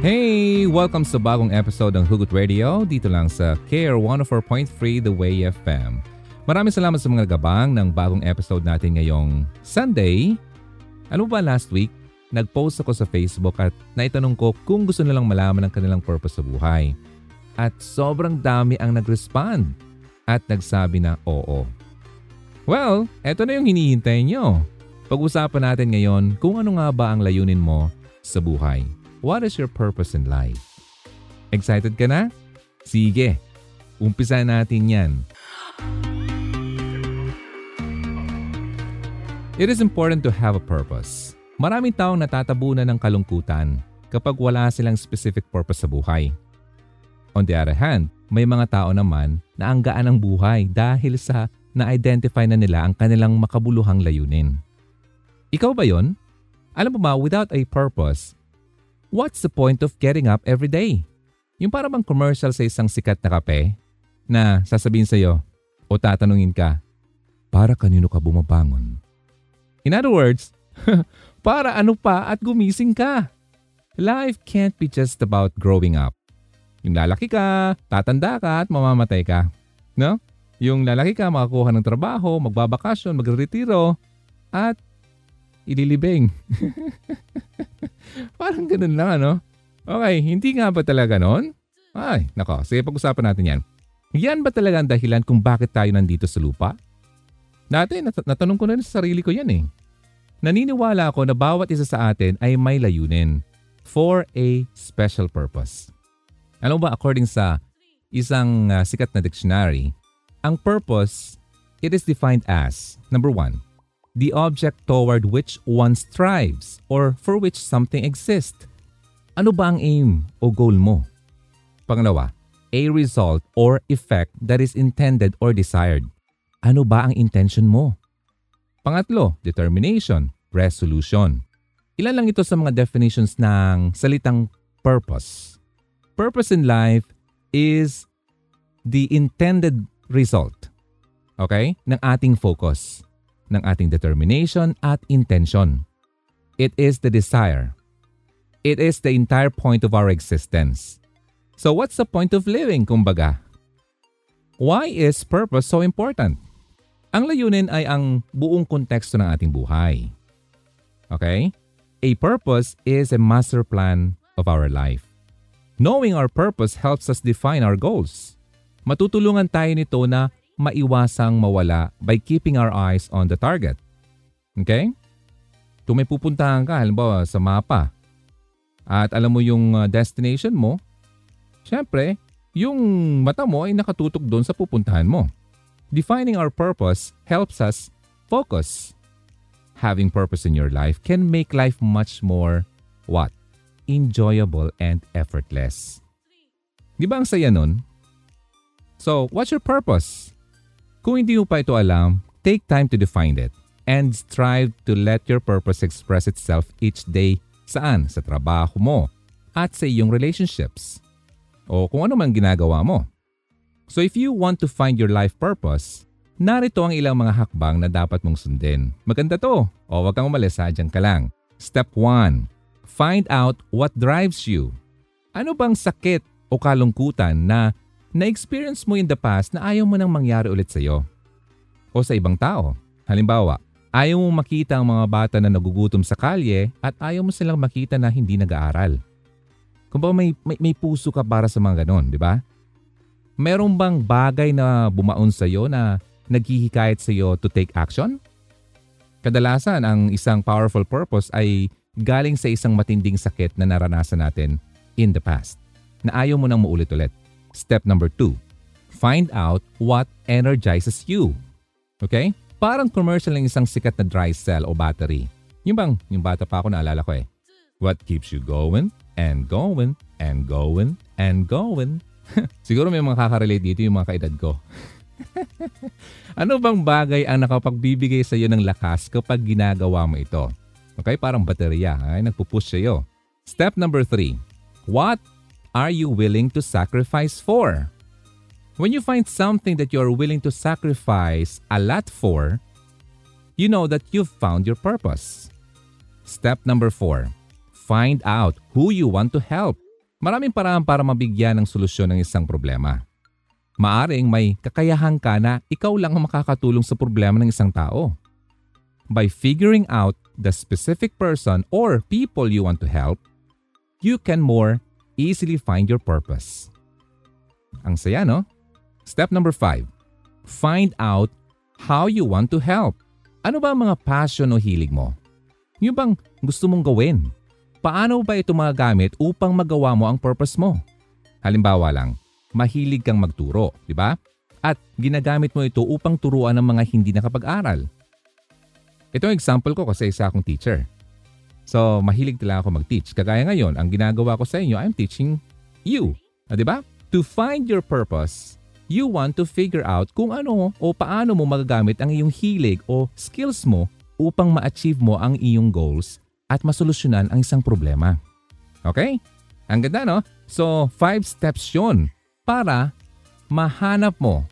Hey! Welcome sa bagong episode ng Hugot Radio dito lang sa Care 104.3 The Way FM. Maraming salamat sa mga gabang ng bagong episode natin ngayong Sunday. Alam mo ba last week, nag-post ako sa Facebook at naitanong ko kung gusto nilang malaman ang kanilang purpose sa buhay. At sobrang dami ang nag-respond at nagsabi na oo. Well, eto na yung hinihintay nyo. Pag-usapan natin ngayon kung ano nga ba ang layunin mo sa buhay. What is your purpose in life? Excited ka na? Sige, umpisa natin yan. It is important to have a purpose. Maraming taong natatabunan ng kalungkutan kapag wala silang specific purpose sa buhay. On the other hand, may mga tao naman na ang gaan ng buhay dahil sa na-identify na nila ang kanilang makabuluhang layunin. Ikaw ba yon? Alam mo ba, without a purpose, what's the point of getting up every day? Yung para bang commercial sa isang sikat na kape na sasabihin sa'yo o tatanungin ka, para kanino ka bumabangon? In other words, para ano pa at gumising ka? Life can't be just about growing up. Yung lalaki ka, tatanda ka at mamamatay ka. No? Yung lalaki ka, makakuha ng trabaho, magbabakasyon, magretiro, at ililibing. Parang ganun lang ano? Okay, hindi nga ba talaga noon? Ay, nako, sige pag-usapan natin yan. Yan ba talaga ang dahilan kung bakit tayo nandito sa lupa? Dati, nat- natanong ko na rin sa sarili ko yan eh. Naniniwala ako na bawat isa sa atin ay may layunin for a special purpose. Alam ba, according sa isang uh, sikat na dictionary, ang purpose, it is defined as, number one, the object toward which one strives or for which something exists. Ano ba ang aim o goal mo? Pangalawa, a result or effect that is intended or desired. Ano ba ang intention mo? Pangatlo, determination, resolution. Ilan lang ito sa mga definitions ng salitang purpose. Purpose in life is the intended result, okay, ng ating focus ng ating determination at intention. It is the desire. It is the entire point of our existence. So what's the point of living, kumbaga? Why is purpose so important? Ang layunin ay ang buong konteksto ng ating buhay. Okay? A purpose is a master plan of our life. Knowing our purpose helps us define our goals. Matutulungan tayo nito na maiwasang mawala by keeping our eyes on the target. Okay? Kung may pupuntahan ka, halimbawa sa mapa, at alam mo yung uh, destination mo, syempre, yung mata mo ay nakatutok doon sa pupuntahan mo. Defining our purpose helps us focus. Having purpose in your life can make life much more what? Enjoyable and effortless. Di ba ang saya nun? So, what's your purpose? Kung hindi mo pa ito alam, take time to define it and strive to let your purpose express itself each day saan? Sa trabaho mo at sa iyong relationships o kung ano man ginagawa mo. So if you want to find your life purpose, narito ang ilang mga hakbang na dapat mong sundin. Maganda to o wag kang umalis, sadyan ka lang. Step 1. Find out what drives you. Ano bang sakit o kalungkutan na na-experience mo in the past na ayaw mo nang mangyari ulit sa iyo o sa ibang tao. Halimbawa, ayaw mo makita ang mga bata na nagugutom sa kalye at ayaw mo silang makita na hindi nag-aaral. Kung ba may, may, may puso ka para sa mga ganon, di ba? Meron bang bagay na bumaon sa iyo na naghihikayat sa iyo to take action? Kadalasan, ang isang powerful purpose ay galing sa isang matinding sakit na naranasan natin in the past na ayaw mo nang maulit-ulit. Step number two, find out what energizes you. Okay? Parang commercial ng isang sikat na dry cell o battery. Yung bang, yung bata pa ako naalala ko eh. What keeps you going and going and going and going? Siguro may mga kakarelate dito yung mga kaedad ko. ano bang bagay ang nakapagbibigay sa iyo ng lakas kapag ginagawa mo ito? Okay, parang baterya, ay nagpupush sa iyo. Step number three, what are you willing to sacrifice for? When you find something that you're willing to sacrifice a lot for, you know that you've found your purpose. Step number four, find out who you want to help. Maraming paraan para mabigyan ng solusyon ng isang problema. Maaring may kakayahan ka na ikaw lang ang makakatulong sa problema ng isang tao. By figuring out the specific person or people you want to help, you can more easily find your purpose. Ang saya, no? Step number 5. Find out how you want to help. Ano ba ang mga passion o hilig mo? Yung bang gusto mong gawin? Paano ba ito magagamit upang magawa mo ang purpose mo? Halimbawa lang, mahilig kang magturo, di ba? At ginagamit mo ito upang turuan ng mga hindi nakapag-aral. Ito ang example ko kasi isa akong teacher. So, mahilig talaga ako mag-teach. Kagaya ngayon, ang ginagawa ko sa inyo, I'm teaching you. Ah, di ba? To find your purpose, you want to figure out kung ano o paano mo magagamit ang iyong hilig o skills mo upang ma-achieve mo ang iyong goals at masolusyonan ang isang problema. Okay? Ang ganda no? So, five steps yon para mahanap mo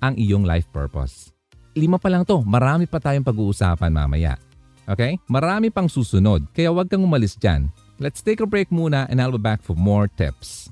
ang iyong life purpose. Lima pa lang to, marami pa tayong pag-uusapan mamaya. Okay? Marami pang susunod, kaya huwag kang umalis dyan. Let's take a break muna and I'll be back for more tips.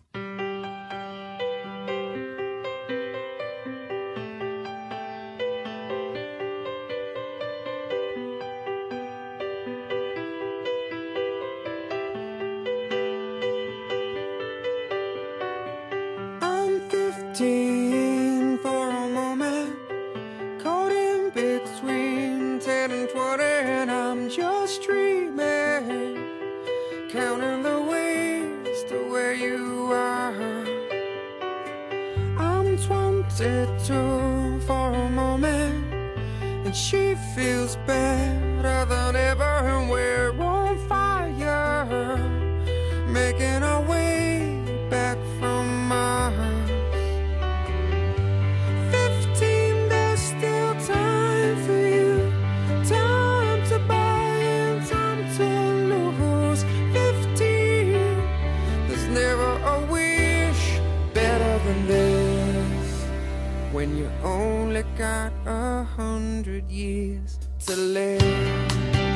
Got a hundred years to live.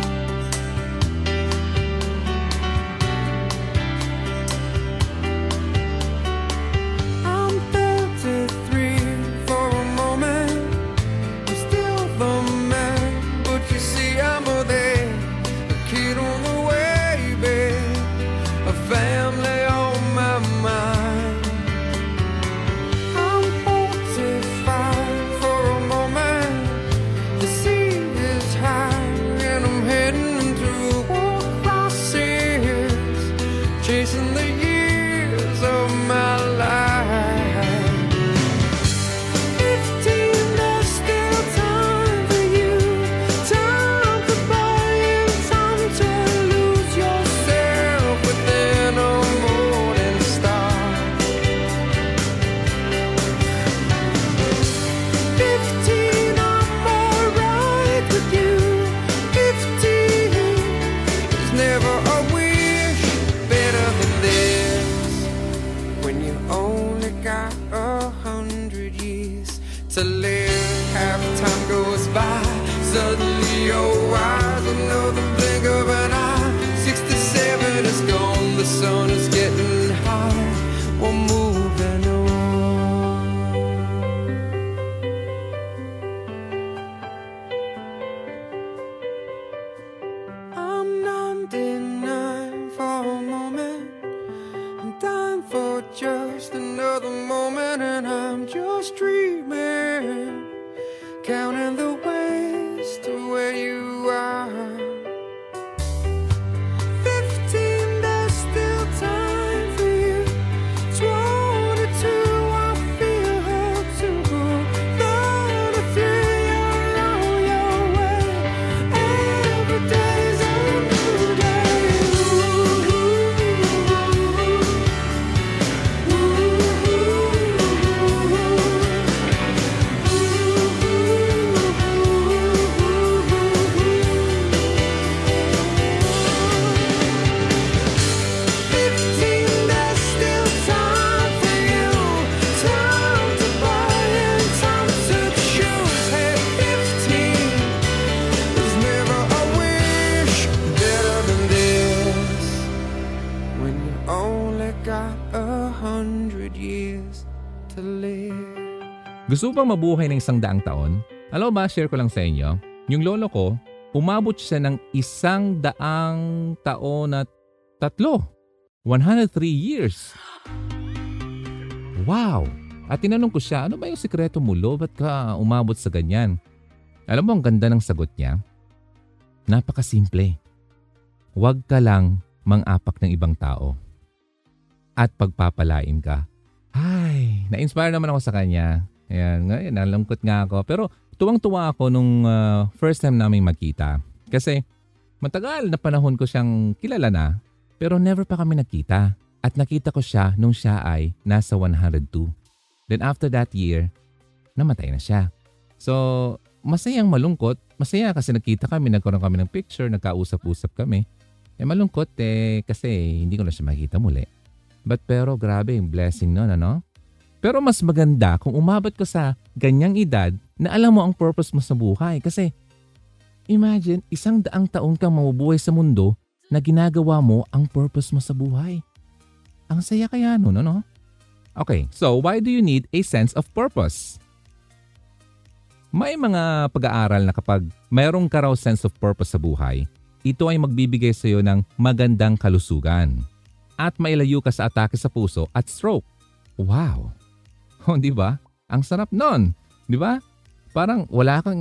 Gusto mo bang mabuhay ng isang daang taon? Alam ba, share ko lang sa inyo, yung lolo ko, umabot siya ng isang daang taon at tatlo. 103 years. Wow! At tinanong ko siya, ano ba yung sikreto mo, lo? Ba't ka umabot sa ganyan? Alam mo, ang ganda ng sagot niya. Napakasimple. Huwag ka lang mang-apak ng ibang tao. At pagpapalain ka. Ay, na-inspire naman ako sa kanya. Ayan, ngayon, nalungkot nga ako. Pero tuwang-tuwa ako nung uh, first time namin magkita. Kasi matagal na panahon ko siyang kilala na, pero never pa kami nakita. At nakita ko siya nung siya ay nasa 102. Then after that year, namatay na siya. So, masayang malungkot. Masaya kasi nakita kami, nagkaroon kami ng picture, nagkausap-usap kami. Eh malungkot eh kasi hindi ko na siya makita muli. But pero grabe yung blessing nun, ano? Pero mas maganda kung umabot ka sa ganyang edad na alam mo ang purpose mo sa buhay. Kasi imagine, isang daang taon kang mamubuhay sa mundo na ginagawa mo ang purpose mo sa buhay. Ang saya kaya nun, ano? Okay, so why do you need a sense of purpose? May mga pag-aaral na kapag mayroong ka raw sense of purpose sa buhay, ito ay magbibigay sa iyo ng magandang kalusugan at mailayo ka sa atake sa puso at stroke. Wow! Oh, di ba? Ang sarap nun. Di ba? Parang wala kang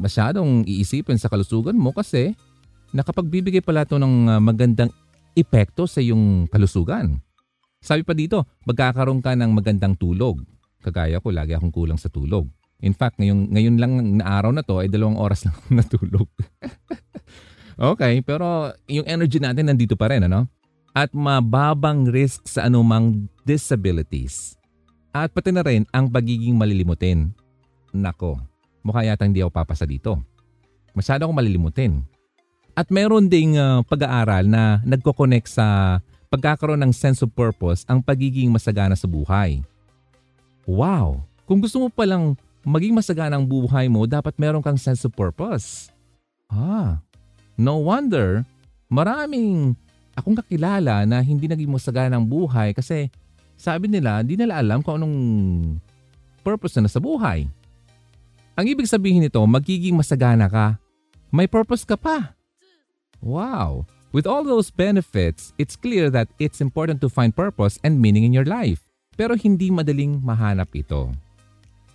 masyadong iisipin sa kalusugan mo kasi nakapagbibigay pala ito ng ah, magandang epekto sa iyong kalusugan. Sabi pa dito, magkakaroon ka ng magandang tulog. Kagaya ko, lagi akong kulang sa tulog. In fact, ngayon, ngayon lang na araw na to ay dalawang oras lang natulog. okay, pero yung energy natin nandito pa rin, ano? At mababang risk sa anumang disabilities. At pati na rin ang pagiging malilimutin. Nako, mukha yata hindi ako papasa dito. Masyado akong malilimutin. At meron ding uh, pag-aaral na nagko-connect sa pagkakaroon ng sense of purpose ang pagiging masagana sa buhay. Wow! Kung gusto mo palang maging masagana ang buhay mo, dapat meron kang sense of purpose. Ah, no wonder maraming akong kakilala na hindi naging masagana ang buhay kasi sabi nila, di nila alam kung anong purpose na sa buhay. Ang ibig sabihin nito, magiging masagana ka. May purpose ka pa. Wow! With all those benefits, it's clear that it's important to find purpose and meaning in your life. Pero hindi madaling mahanap ito.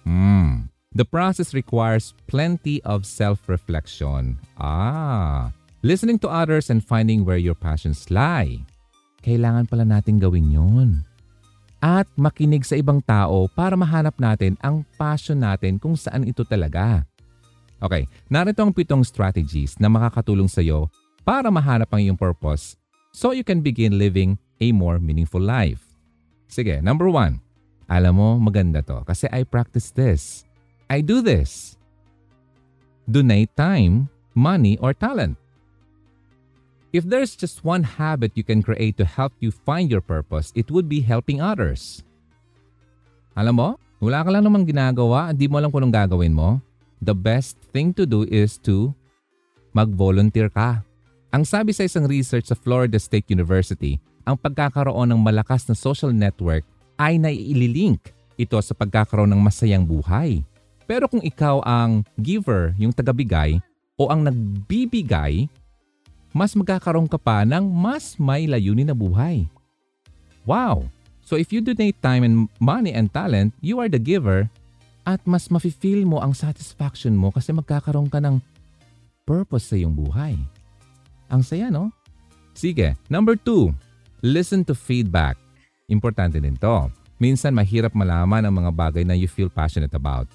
Hmm. The process requires plenty of self-reflection. Ah, listening to others and finding where your passions lie. Kailangan pala natin gawin yon at makinig sa ibang tao para mahanap natin ang passion natin kung saan ito talaga. Okay, narito ang pitong strategies na makakatulong sa iyo para mahanap ang iyong purpose so you can begin living a more meaningful life. Sige, number one. Alam mo, maganda to kasi I practice this. I do this. Donate time, money, or talent. If there's just one habit you can create to help you find your purpose, it would be helping others. Alam mo, wala ka lang namang ginagawa, hindi mo alam kung anong gagawin mo. The best thing to do is to mag-volunteer ka. Ang sabi sa isang research sa Florida State University, ang pagkakaroon ng malakas na social network ay naiililink ito sa pagkakaroon ng masayang buhay. Pero kung ikaw ang giver, yung tagabigay, o ang nagbibigay, mas magkakaroon ka pa ng mas may layunin na buhay. Wow! So if you donate time and money and talent, you are the giver at mas mafe-feel mo ang satisfaction mo kasi magkakaroon ka ng purpose sa iyong buhay. Ang saya, no? Sige, number two, listen to feedback. Importante din to. Minsan mahirap malaman ang mga bagay na you feel passionate about.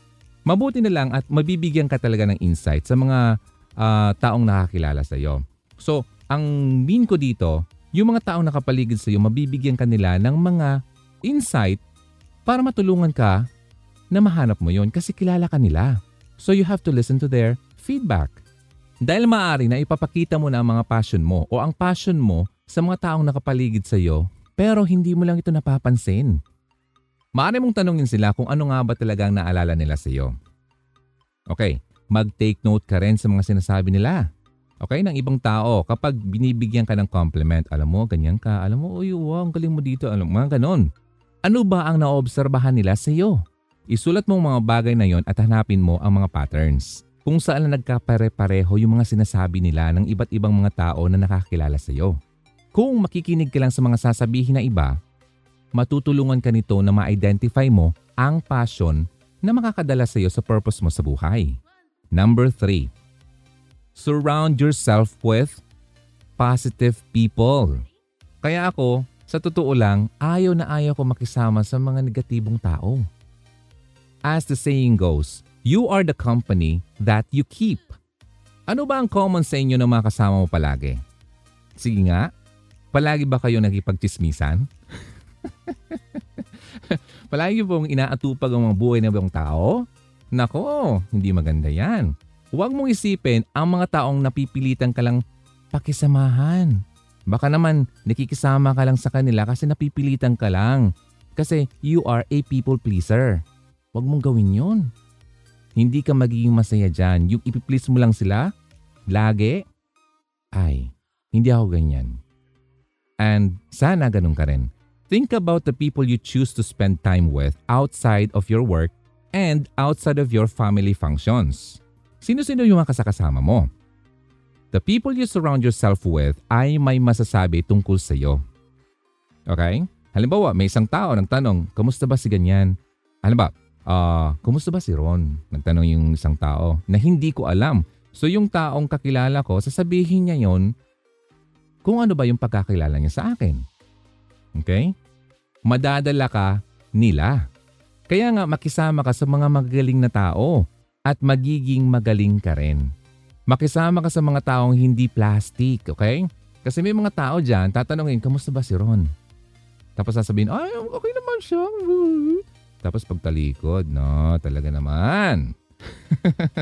Mabuti na lang at mabibigyan ka talaga ng insight sa mga uh, taong nakakilala sa iyo. So, ang mean ko dito, yung mga taong nakapaligid sa iyo, mabibigyan kanila ng mga insight para matulungan ka na mahanap mo yon kasi kilala ka nila. So you have to listen to their feedback. Dahil maaari na ipapakita mo na ang mga passion mo o ang passion mo sa mga taong nakapaligid sa iyo pero hindi mo lang ito napapansin. Maaari mong tanungin sila kung ano nga ba talagang naalala nila sa iyo. Okay, mag-take note ka rin sa mga sinasabi nila. Okay, ng ibang tao kapag binibigyan ka ng compliment. Alam mo, ganyan ka. Alam mo, uy, wow, ang galing mo dito. Alam mo, mga ganon. Ano ba ang naobserbahan nila sa iyo? Isulat mo ang mga bagay na yon at hanapin mo ang mga patterns. Kung saan na nagkapare-pareho yung mga sinasabi nila ng iba't ibang mga tao na nakakilala sa iyo. Kung makikinig ka lang sa mga sasabihin na iba, matutulungan ka nito na ma-identify mo ang passion na makakadala sa iyo sa purpose mo sa buhay. Number 3 surround yourself with positive people. Kaya ako, sa totoo lang, ayaw na ayaw ko makisama sa mga negatibong tao. As the saying goes, you are the company that you keep. Ano ba ang common sa inyo ng mga kasama mo palagi? Sige nga, palagi ba kayo nagipagchismisan? palagi pong inaatupag ang mga buhay ng ibang tao? Nako, hindi maganda yan. Huwag mong isipin ang mga taong napipilitan ka lang pakisamahan. Baka naman nakikisama ka lang sa kanila kasi napipilitan ka lang. Kasi you are a people pleaser. Huwag mong gawin yon. Hindi ka magiging masaya dyan. Yung ipiplease mo lang sila, lagi, ay, hindi ako ganyan. And sana ganun ka rin. Think about the people you choose to spend time with outside of your work and outside of your family functions. Sino-sino yung mga kasakasama mo? The people you surround yourself with ay may masasabi tungkol sa iyo. Okay? Halimbawa, may isang tao nagtanong, kamusta ba si ganyan? Ba? Uh, kumusta ba si Ron? Nagtanong yung isang tao na hindi ko alam. So yung taong kakilala ko, sasabihin niya yon kung ano ba yung pagkakilala niya sa akin. Okay? Madadala ka nila. Kaya nga makisama ka sa mga magaling na tao at magiging magaling ka rin. Makisama ka sa mga taong hindi plastic, okay? Kasi may mga tao dyan, tatanungin, kamusta ba si Ron? Tapos sasabihin, ay, okay naman siya. Tapos pagtalikod, no, talaga naman.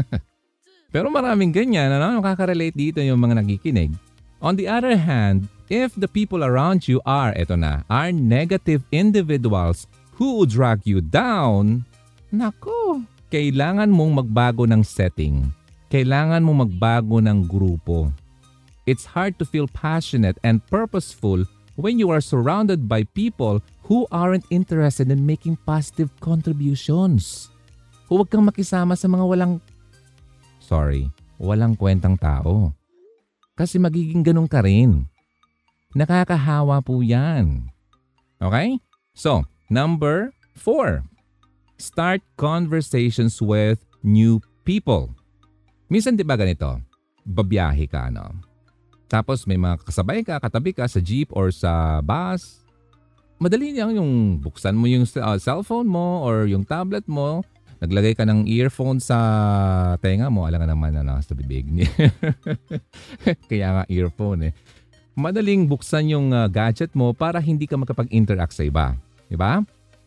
Pero maraming ganyan, ano, nakaka-relate dito yung mga nagikinig. On the other hand, if the people around you are, eto na, are negative individuals who drag you down, nako, kailangan mong magbago ng setting. Kailangan mong magbago ng grupo. It's hard to feel passionate and purposeful when you are surrounded by people who aren't interested in making positive contributions. Huwag kang makisama sa mga walang, sorry, walang kwentang tao. Kasi magiging ganun ka rin. Nakakahawa po yan. Okay? So, number four. Start conversations with new people. Minsan di ba ganito? Babiyahe ka, no? Tapos may mga kasabay ka, katabi ka sa jeep or sa bus. Madali lang yung buksan mo yung uh, cellphone mo or yung tablet mo. Naglagay ka ng earphone sa tenga mo. Alam nga naman na ano, sa bibig niya. Kaya nga earphone eh. Madaling buksan yung uh, gadget mo para hindi ka makapag-interact sa iba. Diba?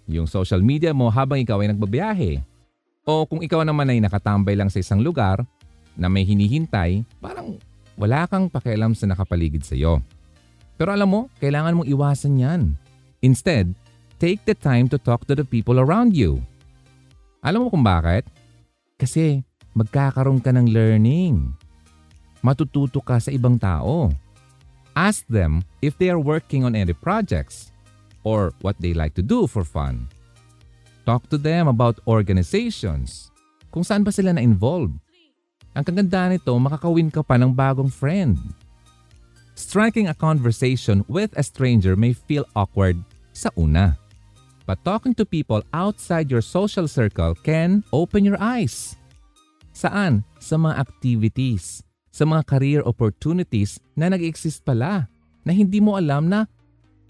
Yung social media mo habang ikaw ay nagbabiyahe. O kung ikaw naman ay nakatambay lang sa isang lugar na may hinihintay, parang wala kang pakialam sa nakapaligid sa iyo. Pero alam mo, kailangan mong iwasan yan. Instead, take the time to talk to the people around you. Alam mo kung bakit? Kasi magkakaroon ka ng learning. Matututo ka sa ibang tao. Ask them if they are working on any projects or what they like to do for fun. Talk to them about organizations, kung saan ba sila na-involved. Ang kagandahan nito, makakawin ka pa ng bagong friend. Striking a conversation with a stranger may feel awkward sa una. But talking to people outside your social circle can open your eyes. Saan? Sa mga activities, sa mga career opportunities na nag-exist pala na hindi mo alam na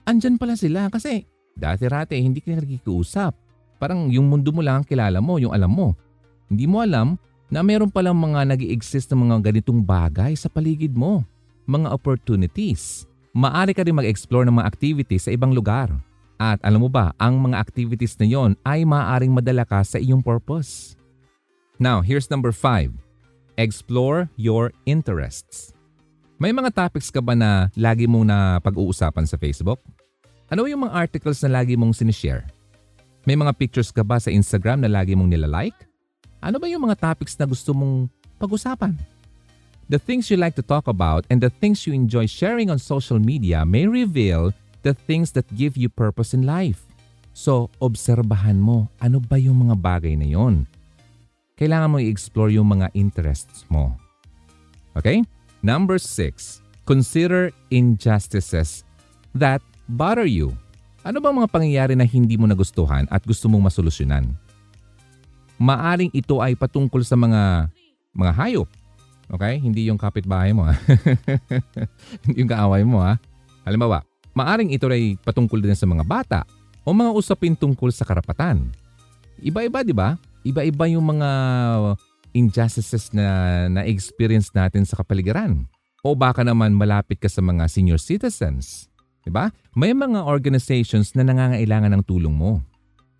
andyan pala sila kasi dati-rati hindi ka nagkikiusap. Parang yung mundo mo lang ang kilala mo, yung alam mo. Hindi mo alam na meron palang mga nag exist na mga ganitong bagay sa paligid mo. Mga opportunities. Maari ka rin mag-explore ng mga activities sa ibang lugar. At alam mo ba, ang mga activities na yon ay maaaring madala ka sa iyong purpose. Now, here's number five. Explore your interests. May mga topics ka ba na lagi mong na pag-uusapan sa Facebook? Ano yung mga articles na lagi mong sinishare? May mga pictures ka ba sa Instagram na lagi mong nilalike? Ano ba yung mga topics na gusto mong pag-usapan? the things you like to talk about and the things you enjoy sharing on social media may reveal the things that give you purpose in life. So, obserbahan mo ano ba yung mga bagay na yon. Kailangan mo i-explore yung mga interests mo. Okay? Number six, consider injustices that bother you. Ano bang mga pangyayari na hindi mo nagustuhan at gusto mong masolusyonan? Maaring ito ay patungkol sa mga mga hayop. Okay? Hindi yung kapitbahay mo. Ha? hindi yung kaaway mo. Ha? Halimbawa, maaring ito ay patungkol din sa mga bata o mga usapin tungkol sa karapatan. Iba-iba, di ba? Iba-iba yung mga injustices na na-experience natin sa kapaligiran. O baka naman malapit ka sa mga senior citizens 'Di ba? May mga organizations na nangangailangan ng tulong mo.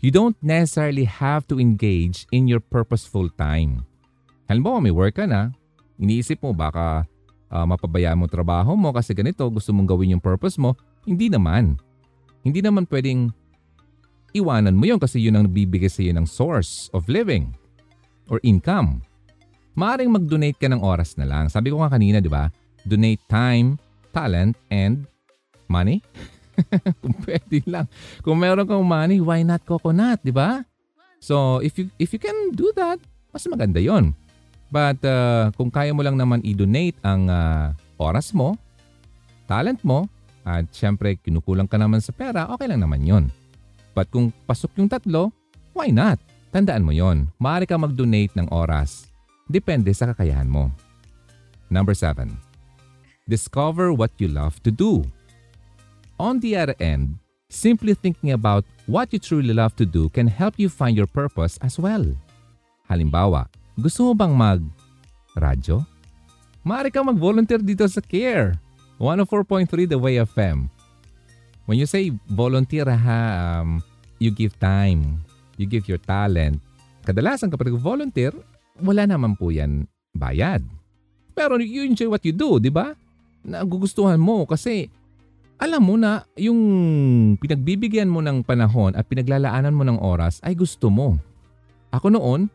You don't necessarily have to engage in your purposeful time. Halimbawa, may work ka na, iniisip mo baka uh, mapabayaan mo trabaho mo kasi ganito, gusto mong gawin yung purpose mo. Hindi naman. Hindi naman pwedeng iwanan mo yun kasi yun ang bibigay sa iyo ng source of living or income. Maaring mag-donate ka ng oras na lang. Sabi ko nga kanina, di ba? Donate time, talent, and Money? Kung pwede lang. Kung meron kang money, why not coconut, di ba? So, if you, if you can do that, mas maganda yon. But uh, kung kaya mo lang naman i-donate ang uh, oras mo, talent mo, at syempre kinukulang ka naman sa pera, okay lang naman yon. But kung pasok yung tatlo, why not? Tandaan mo yon. Maaari ka mag-donate ng oras. Depende sa kakayahan mo. Number 7. Discover what you love to do. On the other end, simply thinking about what you truly love to do can help you find your purpose as well. Halimbawa, gusto mo bang mag-radyo? Maaari kang mag-volunteer dito sa CARE, 104.3 The Way FM. When you say volunteer ha, um, you give time, you give your talent. Kadalasan kapag volunteer, wala naman po yan bayad. Pero you enjoy what you do, di ba? Nagugustuhan mo kasi alam mo na yung pinagbibigyan mo ng panahon at pinaglalaanan mo ng oras ay gusto mo. Ako noon,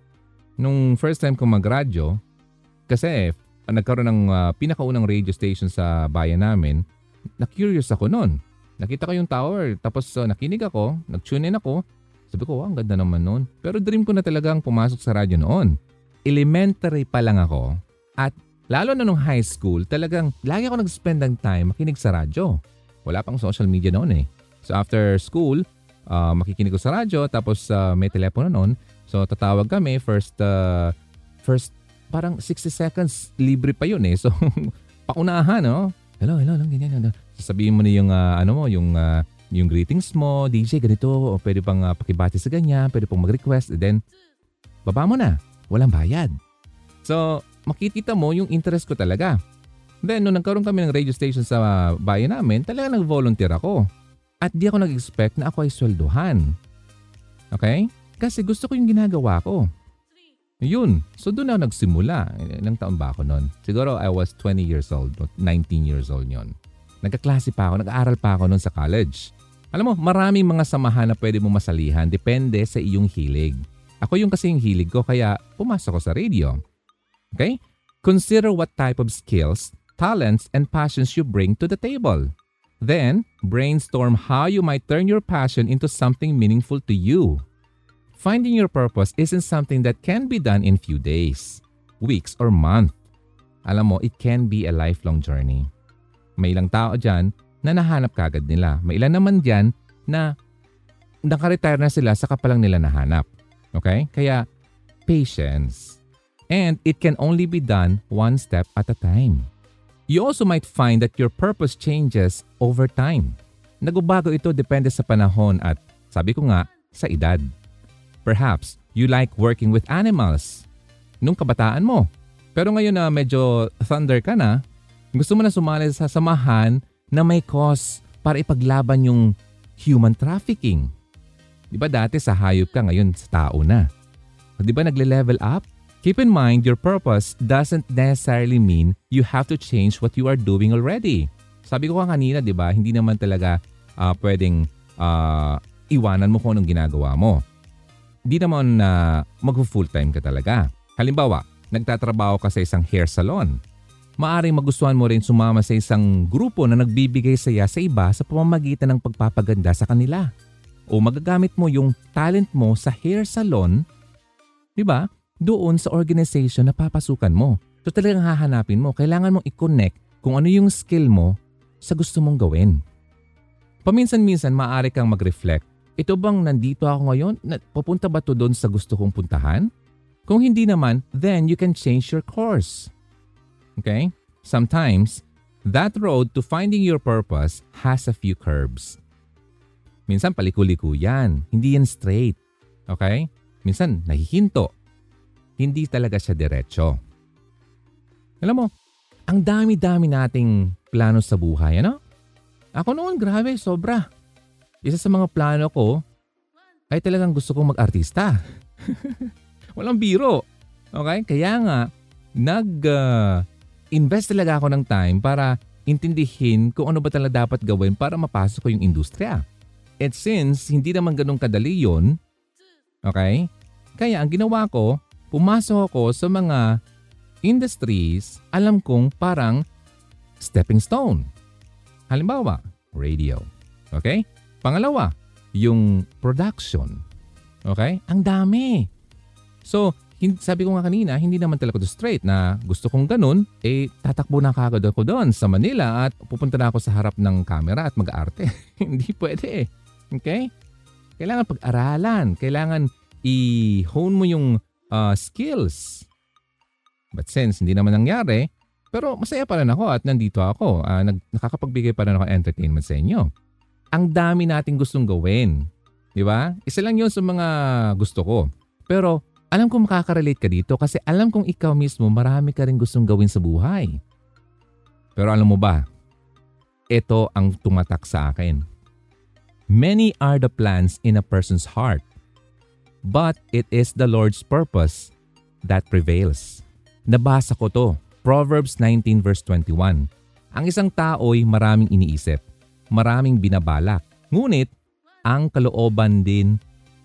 nung first time kong magradyo, kasi nagkaroon ng uh, pinakaunang radio station sa bayan namin, na-curious ako noon. Nakita ko yung tower, tapos uh, nakinig ako, nag-tune in ako. Sabi ko, wow, ang ganda naman noon. Pero dream ko na talagang pumasok sa radyo noon. Elementary pa lang ako at lalo na nung high school, talagang lagi ako nag-spend ng time makinig sa radyo. Wala pang social media noon eh. So after school, uh, makikinig ko sa radyo tapos uh, may telepono noon. So tatawag kami first uh, first parang 60 seconds libre pa yun eh. So paunahan no. Hello, hello, lang ganyan. Sasabihin mo na yung uh, ano mo, yung uh, yung greetings mo, DJ ganito, o pwede pang uh, pakibati sa ganyan, pwede pong mag-request, and then baba mo na, walang bayad. So, makikita mo yung interest ko talaga. Then, nung nagkaroon kami ng radio station sa bayan namin, talaga nag-volunteer ako. At di ako nag-expect na ako ay swelduhan. Okay? Kasi gusto ko yung ginagawa ko. Yun. So doon ako nagsimula. Ilang taon ba ako noon? Siguro I was 20 years old, 19 years old yon. Nagkaklase pa ako, nag-aaral pa ako noon sa college. Alam mo, maraming mga samahan na pwede mo masalihan depende sa iyong hilig. Ako yung kasi yung hilig ko kaya pumasok ko sa radio. Okay? Consider what type of skills talents, and passions you bring to the table. Then, brainstorm how you might turn your passion into something meaningful to you. Finding your purpose isn't something that can be done in few days, weeks, or month. Alam mo, it can be a lifelong journey. May ilang tao dyan na nahanap kagad nila. May ilan naman dyan na nakaretire na sila sa kapalang nila nahanap. Okay? Kaya, patience. And it can only be done one step at a time. You also might find that your purpose changes over time. Nagbabago ito depende sa panahon at, sabi ko nga, sa edad. Perhaps you like working with animals nung kabataan mo. Pero ngayon na medyo thunder ka na, gusto mo na sumali sa samahan na may cause para ipaglaban yung human trafficking. Di ba dati sa hayop ka ngayon sa tao na? Di ba nagle-level up? Keep in mind, your purpose doesn't necessarily mean you have to change what you are doing already. Sabi ko kanina, di ba, hindi naman talaga uh, pwedeng uh, iwanan mo kung anong ginagawa mo. Hindi naman na uh, mag-full time ka talaga. Halimbawa, nagtatrabaho ka sa isang hair salon. Maaring magustuhan mo rin sumama sa isang grupo na nagbibigay saya sa iba sa pamamagitan ng pagpapaganda sa kanila. O magagamit mo yung talent mo sa hair salon, di ba? Doon sa organization na papasukan mo. So talagang hahanapin mo, kailangan mong i-connect kung ano yung skill mo sa gusto mong gawin. Paminsan-minsan maaari kang mag-reflect, ito bang nandito ako ngayon? Papunta ba to doon sa gusto kong puntahan? Kung hindi naman, then you can change your course. Okay? Sometimes, that road to finding your purpose has a few curves. Minsan paliko-liko yan. Hindi yan straight. Okay? Minsan nahihinto. Hindi talaga siya diretso. Alam mo, ang dami-dami nating plano sa buhay, ano? Ako noon, grabe, sobra. Isa sa mga plano ko ay talagang gusto kong mag-artista. Walang biro. Okay? Kaya nga, nag-invest uh, talaga ako ng time para intindihin kung ano ba talaga dapat gawin para mapasok ko yung industriya. At since hindi naman ganun kadali yun, okay? Kaya ang ginawa ko, pumasok ako sa mga industries, alam kong parang stepping stone. Halimbawa, radio. Okay? Pangalawa, yung production. Okay? Ang dami. So, sabi ko nga kanina, hindi naman talaga straight na gusto kong ganun, eh tatakbo na kagad ako doon sa Manila at pupunta na ako sa harap ng camera at mag-arte. hindi pwede eh. Okay? Kailangan pag-aralan. Kailangan i-hone mo yung uh, skills. But since hindi naman nangyari, pero masaya pa rin ako at nandito ako. Uh, nag, nakakapagbigay pa rin ako entertainment sa inyo ang dami nating gustong gawin. Di ba? Isa lang yun sa mga gusto ko. Pero alam kong makaka-relate ka dito kasi alam kong ikaw mismo marami ka rin gustong gawin sa buhay. Pero alam mo ba, ito ang tumatak sa akin. Many are the plans in a person's heart, but it is the Lord's purpose that prevails. Nabasa ko to, Proverbs 19 verse 21. Ang isang tao'y maraming iniisip, maraming binabalak. Ngunit ang kalooban din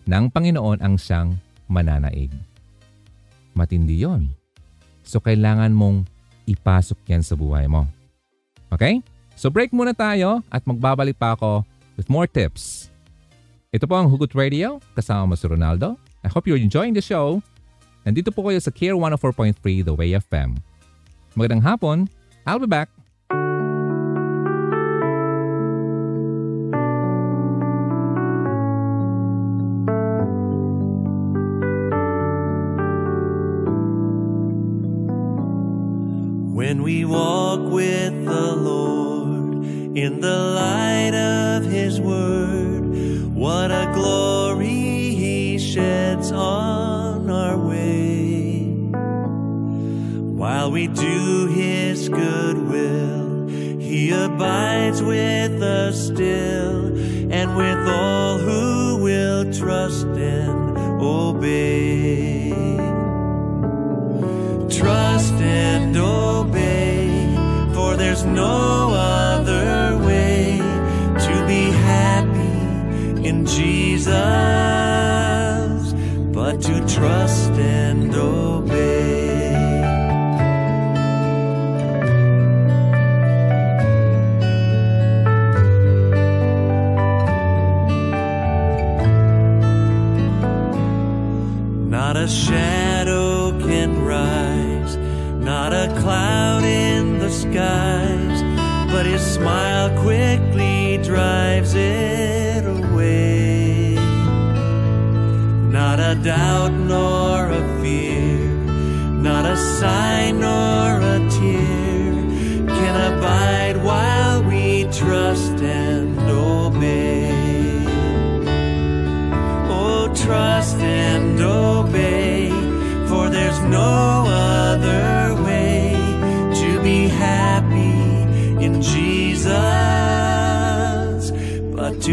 ng Panginoon ang siyang mananaig. Matindi yon. So kailangan mong ipasok yan sa buhay mo. Okay? So break muna tayo at magbabalik pa ako with more tips. Ito po ang Hugot Radio, kasama mo si Ronaldo. I hope you're enjoying the show. Nandito po kayo sa Care 104.3 The Way FM. Magandang hapon. I'll be back.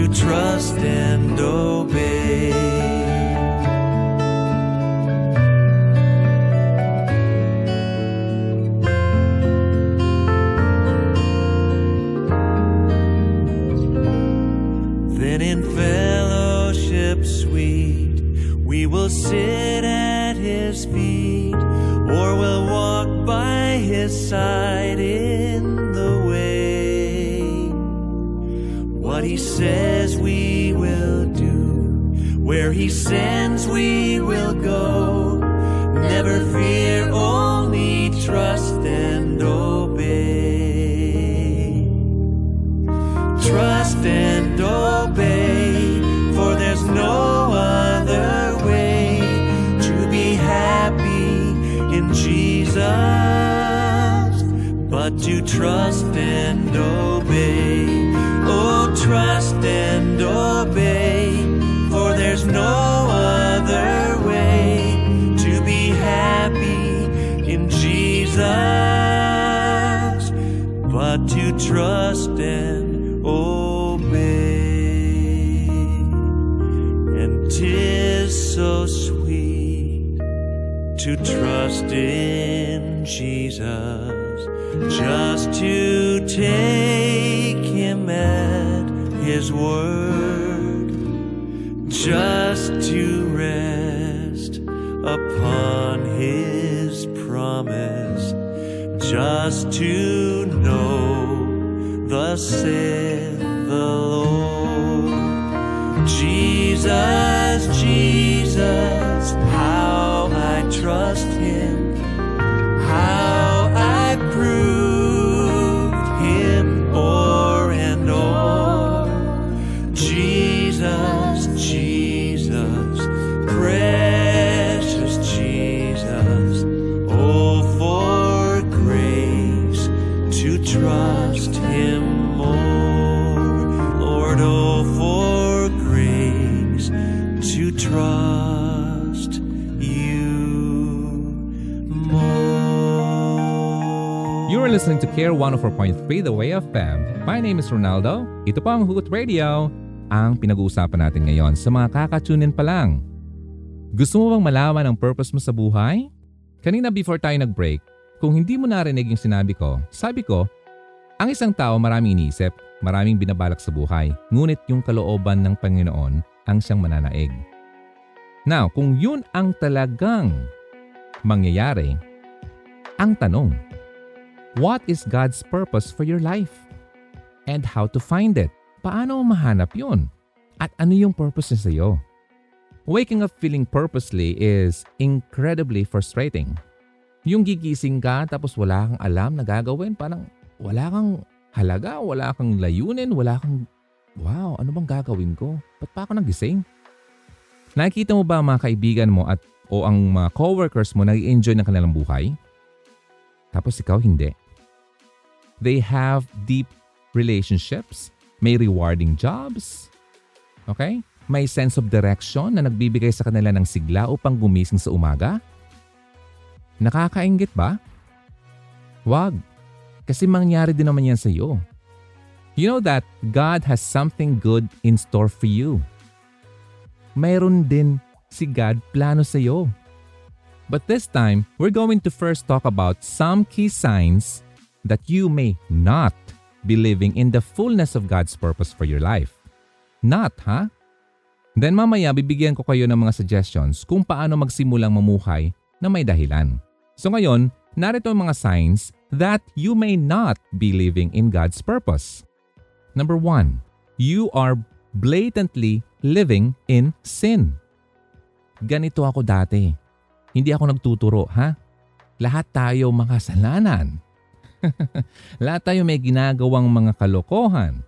To trust and obey. He sends we trust trust Him, Care 104.3 The Way of Fam. My name is Ronaldo. Ito po ang Hugot Radio. Ang pinag-uusapan natin ngayon sa mga kakatunin pa lang. Gusto mo bang malaman ang purpose mo sa buhay? Kanina before tayo nag-break, kung hindi mo narinig yung sinabi ko, sabi ko, ang isang tao maraming iniisip, maraming binabalak sa buhay, ngunit yung kalooban ng Panginoon ang siyang mananaig. Now, kung yun ang talagang mangyayari, ang tanong, what is God's purpose for your life? And how to find it? Paano mahanap yun? At ano yung purpose niya sa'yo? Waking up feeling purposely is incredibly frustrating. Yung gigising ka tapos wala kang alam na gagawin, parang wala kang halaga, wala kang layunin, wala kang, wow, ano bang gagawin ko? Ba't pa ako nagising? Nakikita mo ba ang mga kaibigan mo at o ang mga coworkers mo nag-enjoy ng kanilang buhay? Tapos ikaw hindi. They have deep relationships, may rewarding jobs, okay? May sense of direction na nagbibigay sa kanila ng sigla upang gumising sa umaga? Nakakaingit ba? Wag. Kasi mangyari din naman yan sa iyo. You know that God has something good in store for you. Mayroon din si God plano sa iyo. But this time, we're going to first talk about some key signs that you may not be living in the fullness of God's purpose for your life. Not, ha? Then mamaya bibigyan ko kayo ng mga suggestions kung paano magsimulang mamuhay na may dahilan. So ngayon, narito ang mga signs that you may not be living in God's purpose. Number one, you are blatantly living in sin. Ganito ako dati. Hindi ako nagtuturo, ha? Lahat tayo makasalanan. Lahat tayo may ginagawang mga kalokohan.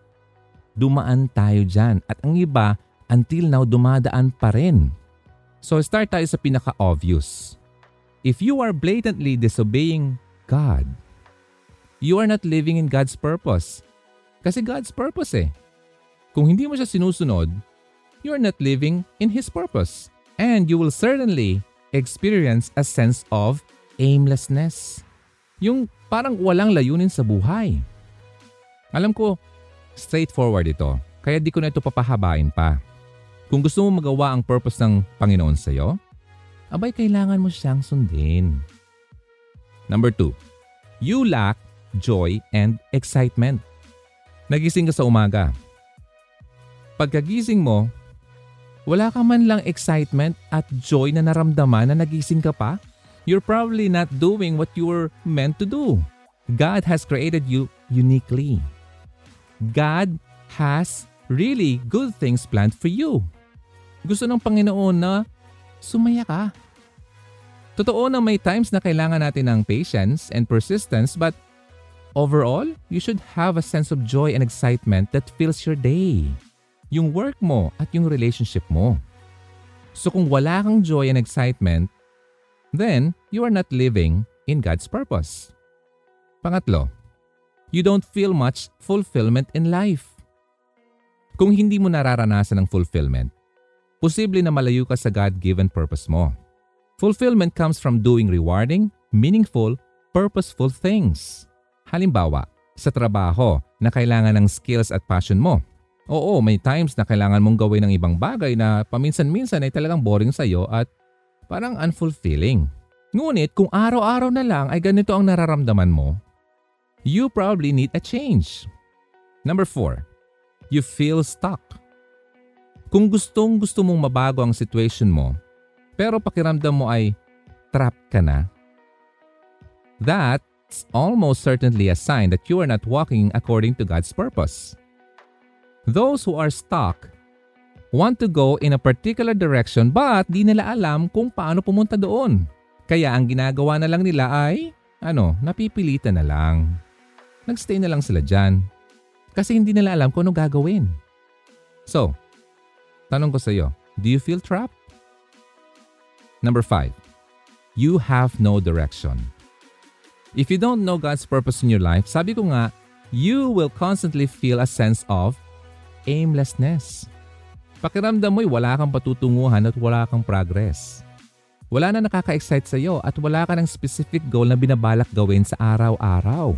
Dumaan tayo dyan at ang iba until now dumadaan pa rin. So start tayo sa pinaka-obvious. If you are blatantly disobeying God, you are not living in God's purpose. Kasi God's purpose eh. Kung hindi mo siya sinusunod, you are not living in His purpose. And you will certainly experience a sense of aimlessness. Yung parang walang layunin sa buhay. Alam ko, straightforward ito. Kaya di ko na ito papahabain pa. Kung gusto mo magawa ang purpose ng Panginoon sa iyo, abay kailangan mo siyang sundin. Number two, you lack joy and excitement. Nagising ka sa umaga. Pagkagising mo, wala ka man lang excitement at joy na naramdaman na nagising ka pa? You're probably not doing what you were meant to do. God has created you uniquely. God has really good things planned for you. Gusto ng Panginoon na sumaya ka. Totoo na may times na kailangan natin ng patience and persistence but overall, you should have a sense of joy and excitement that fills your day. Yung work mo at yung relationship mo. So kung wala kang joy and excitement, then you are not living in God's purpose. Pangatlo, you don't feel much fulfillment in life. Kung hindi mo nararanasan ng fulfillment, posible na malayo ka sa God-given purpose mo. Fulfillment comes from doing rewarding, meaningful, purposeful things. Halimbawa, sa trabaho na kailangan ng skills at passion mo. Oo, may times na kailangan mong gawin ng ibang bagay na paminsan-minsan ay talagang boring sa'yo at parang unfulfilling. Ngunit kung araw-araw na lang ay ganito ang nararamdaman mo, you probably need a change. Number 4. You feel stuck. Kung gustong gusto mong mabago ang situation mo, pero pakiramdam mo ay trap ka na, that's almost certainly a sign that you are not walking according to God's purpose. Those who are stuck want to go in a particular direction but di nila alam kung paano pumunta doon. Kaya ang ginagawa na lang nila ay, ano, napipilitan na lang. Nagstay na lang sila dyan. Kasi hindi nila alam kung ano gagawin. So, tanong ko sa iyo, do you feel trapped? Number 5. You have no direction. If you don't know God's purpose in your life, sabi ko nga, you will constantly feel a sense of aimlessness. Pakiramdam mo'y wala kang patutunguhan at wala kang progress. Wala na nakaka-excite sa iyo at wala ka ng specific goal na binabalak gawin sa araw-araw.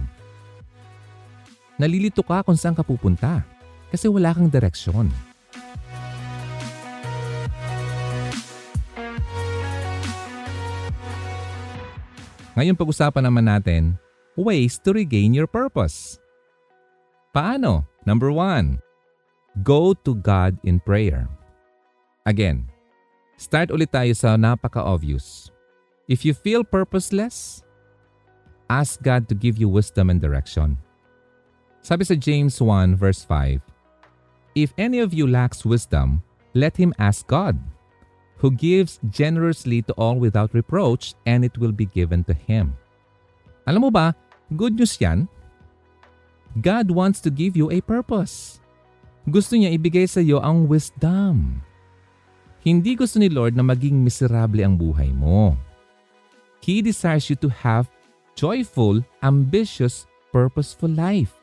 Nalilito ka kung saan ka pupunta kasi wala kang direksyon. Ngayon pag-usapan naman natin, ways to regain your purpose. Paano? Number one, go to God in prayer. Again, start ulit tayo sa napaka-obvious. If you feel purposeless, ask God to give you wisdom and direction. Sabi sa James 1 verse 5, If any of you lacks wisdom, let him ask God, who gives generously to all without reproach, and it will be given to him. Alam mo ba, good news yan. God wants to give you a purpose. Gusto niya ibigay sa iyo ang wisdom. Hindi gusto ni Lord na maging miserable ang buhay mo. He desires you to have joyful, ambitious, purposeful life.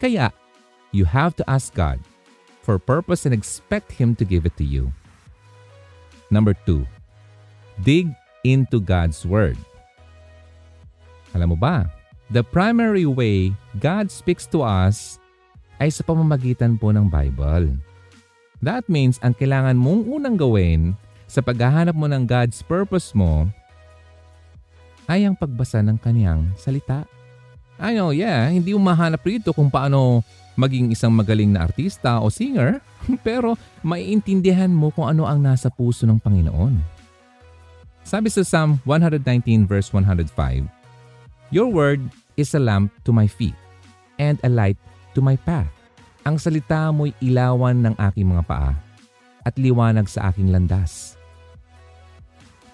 Kaya, you have to ask God for purpose and expect Him to give it to you. Number two, dig into God's Word. Alam mo ba, the primary way God speaks to us ay sa pamamagitan po ng Bible. That means ang kailangan mong unang gawin sa paghahanap mo ng God's purpose mo ay ang pagbasa ng kaniyang salita. I know, yeah, hindi mo mahanap rito kung paano maging isang magaling na artista o singer, pero maiintindihan mo kung ano ang nasa puso ng Panginoon. Sabi sa Psalm 119 verse 105, Your word is a lamp to my feet and a light to my path. Ang salita mo'y ilawan ng aking mga paa at liwanag sa aking landas.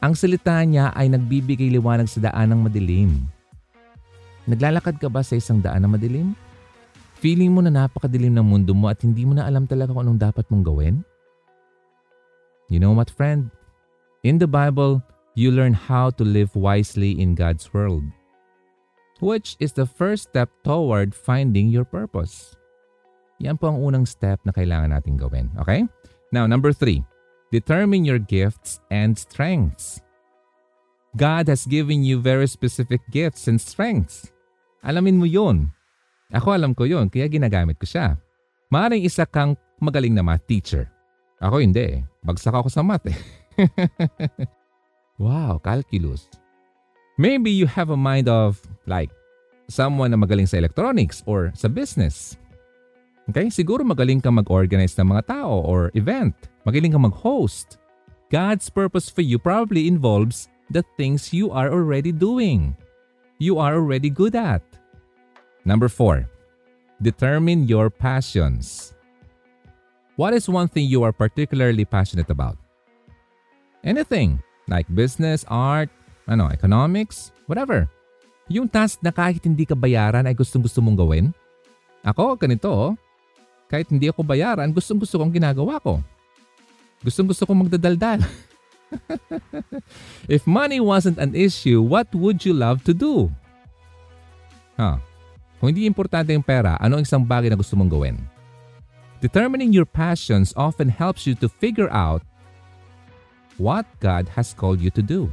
Ang salita niya ay nagbibigay liwanag sa daan ng madilim. Naglalakad ka ba sa isang daan na madilim? Feeling mo na napakadilim ng mundo mo at hindi mo na alam talaga kung anong dapat mong gawin? You know what, friend? In the Bible, you learn how to live wisely in God's world, which is the first step toward finding your purpose. Yan po ang unang step na kailangan natin gawin. Okay? Now, number three, determine your gifts and strengths. God has given you very specific gifts and strengths. Alamin mo yon. Ako alam ko yon, kaya ginagamit ko siya. Maring isa kang magaling na math teacher. Ako hindi eh. Bagsak ako sa math eh. wow, calculus. Maybe you have a mind of like someone na magaling sa electronics or sa business. Okay? Siguro magaling kang mag-organize ng mga tao or event. Magaling kang mag-host. God's purpose for you probably involves the things you are already doing, you are already good at. Number four, determine your passions. What is one thing you are particularly passionate about? Anything, like business, art, ano, economics, whatever. Yung task na kahit hindi ka bayaran ay gustong gusto mong gawin. Ako, ganito oh. Kahit hindi ako bayaran, gustong gusto kong ginagawa ko. Gustong gusto kong magdadaldal. If money wasn't an issue, what would you love to do? Huh. Kung hindi importante yung pera, ano ang isang bagay na gusto mong gawin? Determining your passions often helps you to figure out what God has called you to do.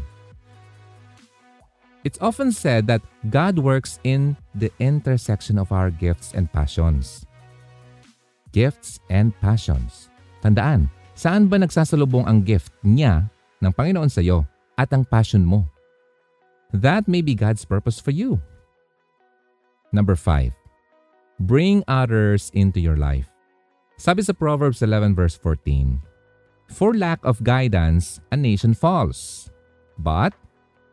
It's often said that God works in the intersection of our gifts and passions. Gifts and passions. Tandaan, saan ba nagsasalubong ang gift niya ng Panginoon sa iyo at ang passion mo? That may be God's purpose for you. Number 5. Bring others into your life. Sabi sa Proverbs 11 verse 14, For lack of guidance, a nation falls. But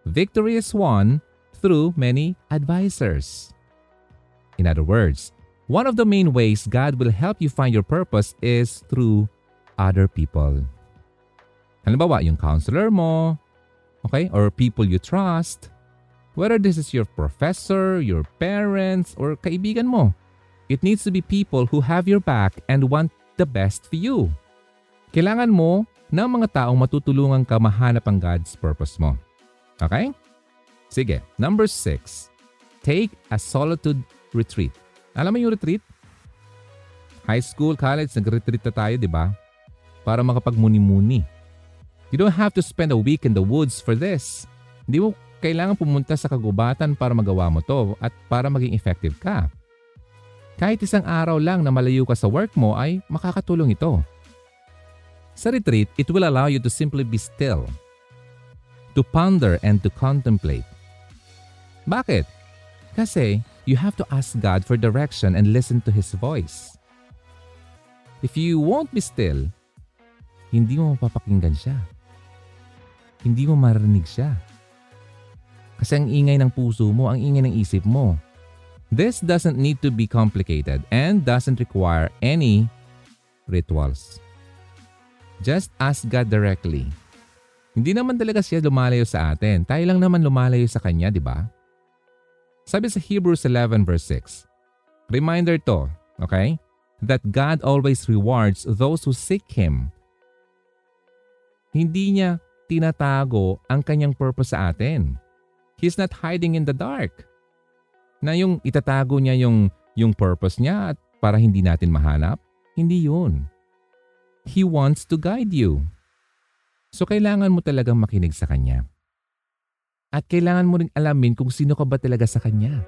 victory is won through many advisors. In other words, one of the main ways God will help you find your purpose is through other people. Halimbawa, yung counselor mo, okay, or people you trust, whether this is your professor, your parents, or kaibigan mo. It needs to be people who have your back and want the best for you. Kailangan mo ng mga taong matutulungan ka mahanap ang God's purpose mo. Okay? Sige, number six. Take a solitude retreat. Alam mo yung retreat? High school, college, nag-retreat na tayo, di ba? Para makapagmuni-muni. You don't have to spend a week in the woods for this. Hindi mo kailangan pumunta sa kagubatan para magawa mo to at para maging effective ka. Kahit isang araw lang na malayo ka sa work mo ay makakatulong ito. Sa retreat, it will allow you to simply be still, to ponder and to contemplate. Bakit? Kasi you have to ask God for direction and listen to His voice. If you won't be still, hindi mo mapapakinggan siya. Hindi mo marinig siya. Kasi ang ingay ng puso mo, ang ingay ng isip mo, This doesn't need to be complicated and doesn't require any rituals. Just ask God directly. Hindi naman talaga siya lumalayo sa atin. Tayo lang naman lumalayo sa Kanya, di ba? Sabi sa Hebrews 11 verse 6, Reminder to, okay? That God always rewards those who seek Him. Hindi niya tinatago ang kanyang purpose sa atin. He's not hiding in the dark na yung itatago niya yung, yung purpose niya at para hindi natin mahanap. Hindi yun. He wants to guide you. So kailangan mo talagang makinig sa Kanya. At kailangan mo rin alamin kung sino ka ba talaga sa Kanya.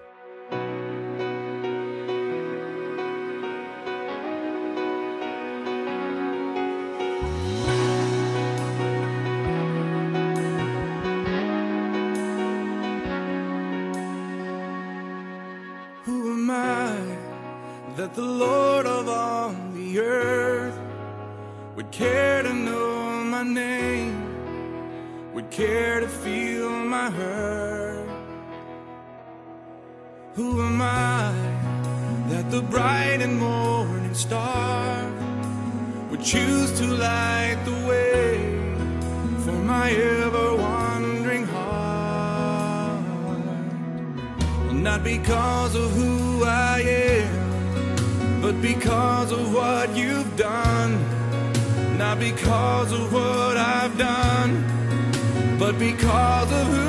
Because of who I am, but because of what you've done. Not because of what I've done, but because of who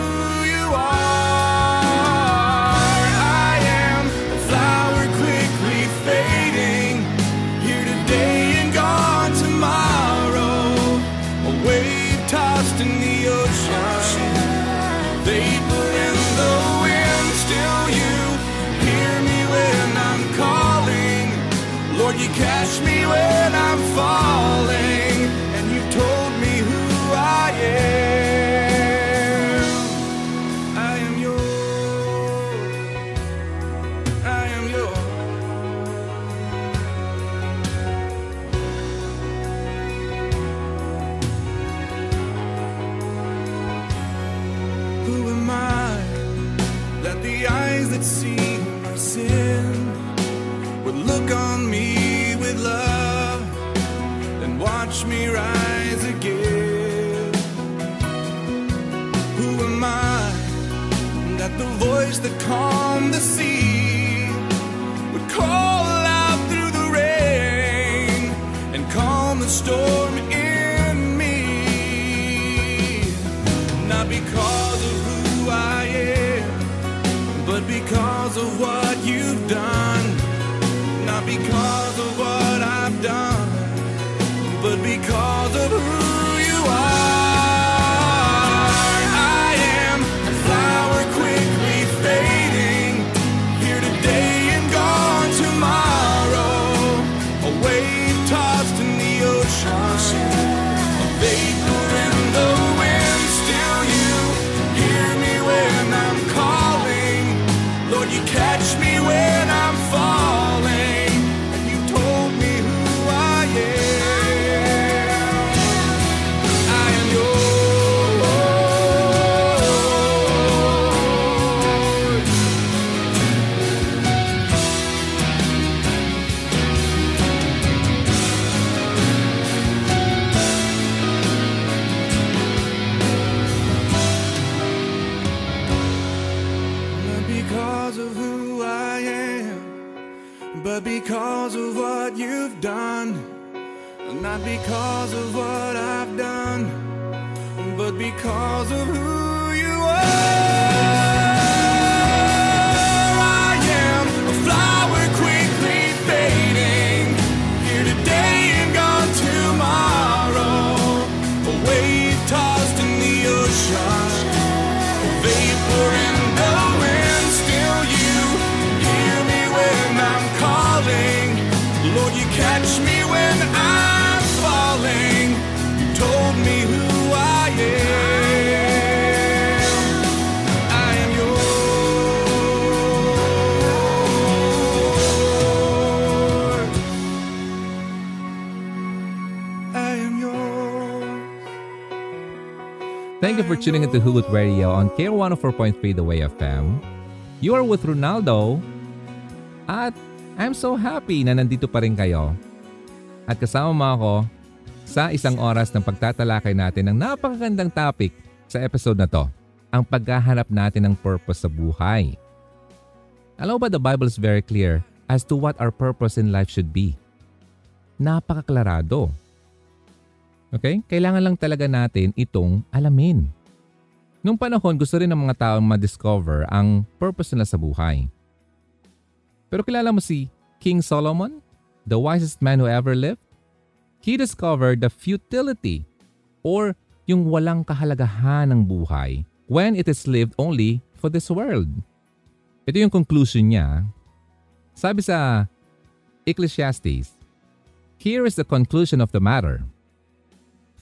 tuning into Hugot Radio on K104.3 The Way FM. You are with Ronaldo at I'm so happy na nandito pa rin kayo. At kasama mo ako sa isang oras ng pagtatalakay natin ng napakagandang topic sa episode na to, ang paghahanap natin ng purpose sa buhay. Alam ba the Bible is very clear as to what our purpose in life should be? Napakaklarado. Okay? Kailangan lang talaga natin itong alamin. Nung panahon, gusto rin ng mga taong ma-discover ang purpose nila sa buhay. Pero kilala mo si King Solomon, the wisest man who ever lived? He discovered the futility or yung walang kahalagahan ng buhay when it is lived only for this world. Ito yung conclusion niya. Sabi sa Ecclesiastes, Here is the conclusion of the matter.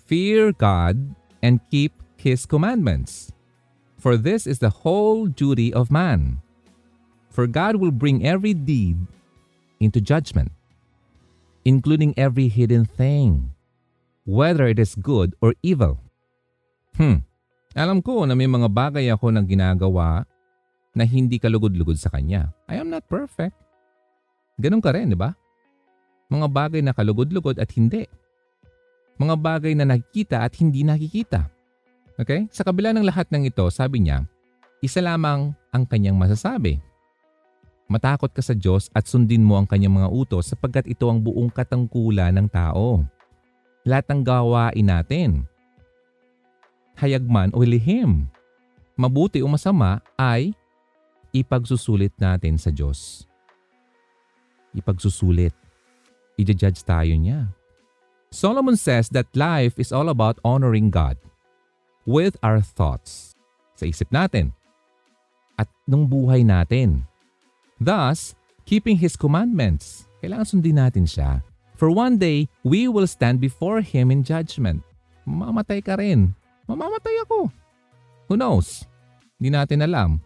Fear God and keep His commandments. For this is the whole duty of man. For God will bring every deed into judgment, including every hidden thing, whether it is good or evil. Hmm, alam ko na may mga bagay ako na ginagawa na hindi kalugod-lugod sa Kanya. I am not perfect. Ganun ka rin, di ba? Mga bagay na kalugod-lugod at hindi mga bagay na nakikita at hindi nakikita. Okay? Sa kabila ng lahat ng ito, sabi niya, isa lamang ang kanyang masasabi. Matakot ka sa Diyos at sundin mo ang kanyang mga utos sapagkat ito ang buong katangkulan ng tao. Lahat ng gawain natin, hayagman o lihim, mabuti o masama ay ipagsusulit natin sa Diyos. Ipagsusulit. I-judge tayo niya. Solomon says that life is all about honoring God with our thoughts, sa isip natin, at nung buhay natin. Thus, keeping His commandments, kailangan sundin natin siya. For one day, we will stand before Him in judgment. Mamamatay ka rin. Mamamatay ako. Who knows? Hindi natin alam.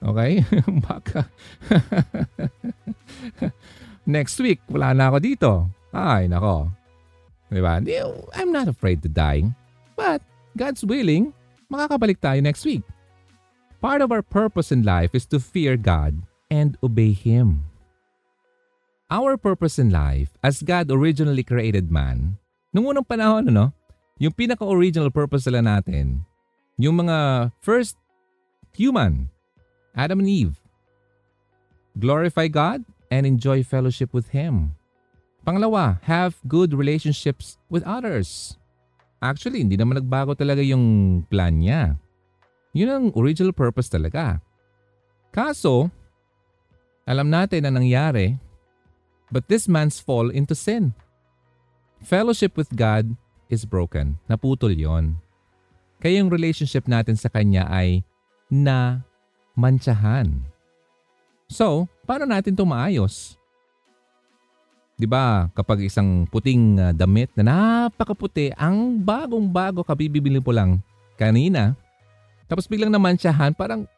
Okay? Baka. Next week, wala na ako dito. Ay, nako. Diba? Di- I'm not afraid to die. But God's willing, makakabalik tayo next week. Part of our purpose in life is to fear God and obey Him. Our purpose in life, as God originally created man, nung unang panahon, ano, yung pinaka-original purpose nila natin, yung mga first human, Adam and Eve, glorify God and enjoy fellowship with Him. Pangalawa, have good relationships with others. Actually, hindi naman nagbago talaga yung plan niya. Yun ang original purpose talaga. Kaso, alam natin na nangyari, but this man's fall into sin. Fellowship with God is broken. Naputol yon. Kaya yung relationship natin sa Kanya ay na mantsahan. So, paano natin ito maayos? 'Di ba, kapag isang puting uh, damit na napakaputi, ang bagong-bago kabibili po lang kanina, tapos biglang naman siyahan, parang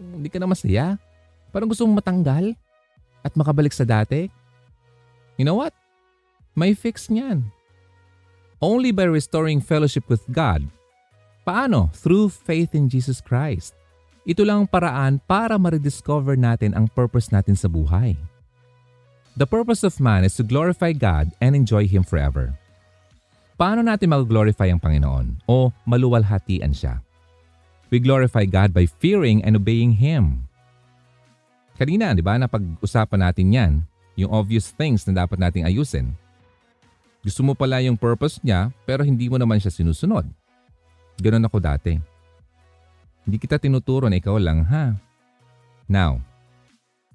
hindi ka na masaya. Parang gusto mong matanggal at makabalik sa dati. You know what? May fix niyan. Only by restoring fellowship with God. Paano? Through faith in Jesus Christ. Ito lang ang paraan para ma-rediscover natin ang purpose natin sa buhay. The purpose of man is to glorify God and enjoy Him forever. Paano natin mag-glorify ang Panginoon o maluwalhatian siya? We glorify God by fearing and obeying Him. Kanina, di ba, napag-usapan natin yan, yung obvious things na dapat nating ayusin. Gusto mo pala yung purpose niya pero hindi mo naman siya sinusunod. Ganon ako dati. Hindi kita tinuturo na ikaw lang ha. Now,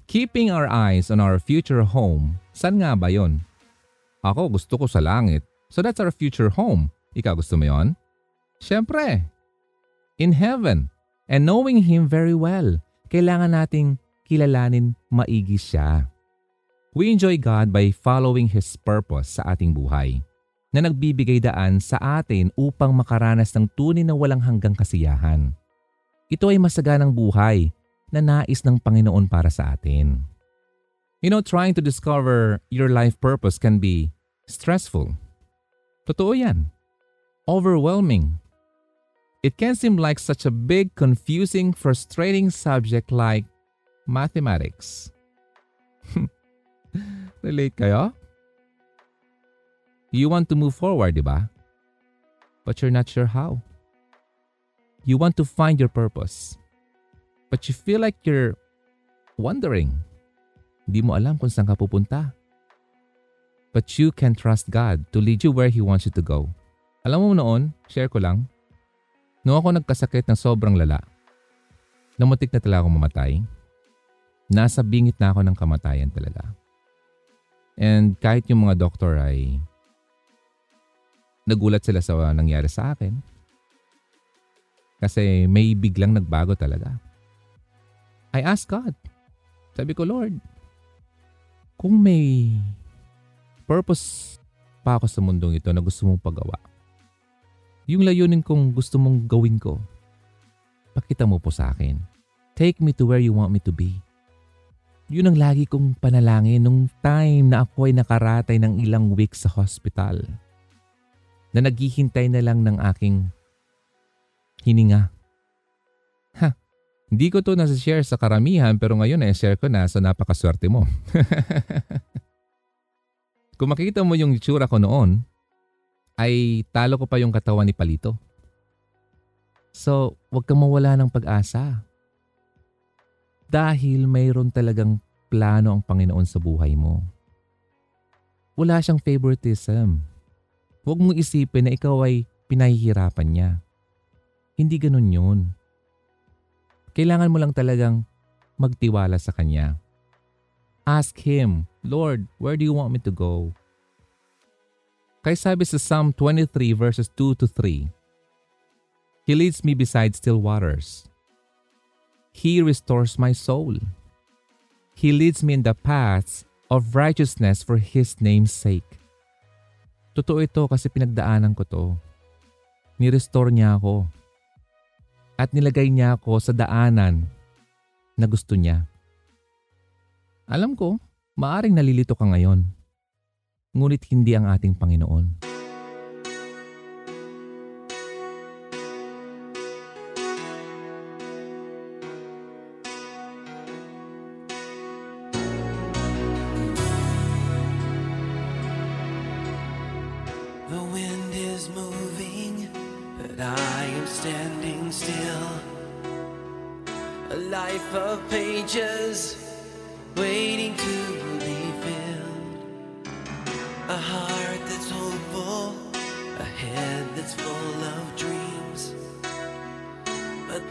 Keeping our eyes on our future home, saan nga ba yon? Ako gusto ko sa langit. So that's our future home. Ikaw gusto mo yon? Siyempre. In heaven. And knowing Him very well. Kailangan nating kilalanin maigi siya. We enjoy God by following His purpose sa ating buhay na nagbibigay daan sa atin upang makaranas ng tunay na walang hanggang kasiyahan. Ito ay masaganang buhay na nais ng Panginoon para sa atin. You know, trying to discover your life purpose can be stressful. Totoo yan. Overwhelming. It can seem like such a big, confusing, frustrating subject like mathematics. Relate kayo? You want to move forward, di ba? But you're not sure how. You want to find your purpose but you feel like you're wondering. Hindi mo alam kung saan ka pupunta. But you can trust God to lead you where He wants you to go. Alam mo noon, share ko lang, noong ako nagkasakit ng sobrang lala, namutik na talaga akong mamatay. Nasa bingit na ako ng kamatayan talaga. And kahit yung mga doktor ay nagulat sila sa nangyari sa akin. Kasi may biglang nagbago talaga. I asked God. Sabi ko, Lord, kung may purpose pa ako sa mundong ito na gusto mong pagawa, yung layunin kong gusto mong gawin ko, pakita mo po sa akin. Take me to where you want me to be. Yun ang lagi kong panalangin nung time na ako ay nakaratay ng ilang weeks sa hospital. Na naghihintay na lang ng aking hininga. Hindi ko to nasa-share sa karamihan pero ngayon eh share ko na so napakaswerte mo. Kung makita mo yung itsura ko noon, ay talo ko pa yung katawan ni Palito. So, huwag kang mawala ng pag-asa. Dahil mayroon talagang plano ang Panginoon sa buhay mo. Wala siyang favoritism. Huwag mong isipin na ikaw ay pinahihirapan niya. Hindi ganun yun. Kailangan mo lang talagang magtiwala sa Kanya. Ask Him, Lord, where do you want me to go? Kay sabi sa Psalm 23 verses 2 to 3, He leads me beside still waters. He restores my soul. He leads me in the paths of righteousness for His name's sake. Totoo ito kasi pinagdaanan ko to. Ni-restore niya ako at nilagay niya ako sa daanan na gusto niya. Alam ko, maaring nalilito ka ngayon. Ngunit hindi ang ating Panginoon.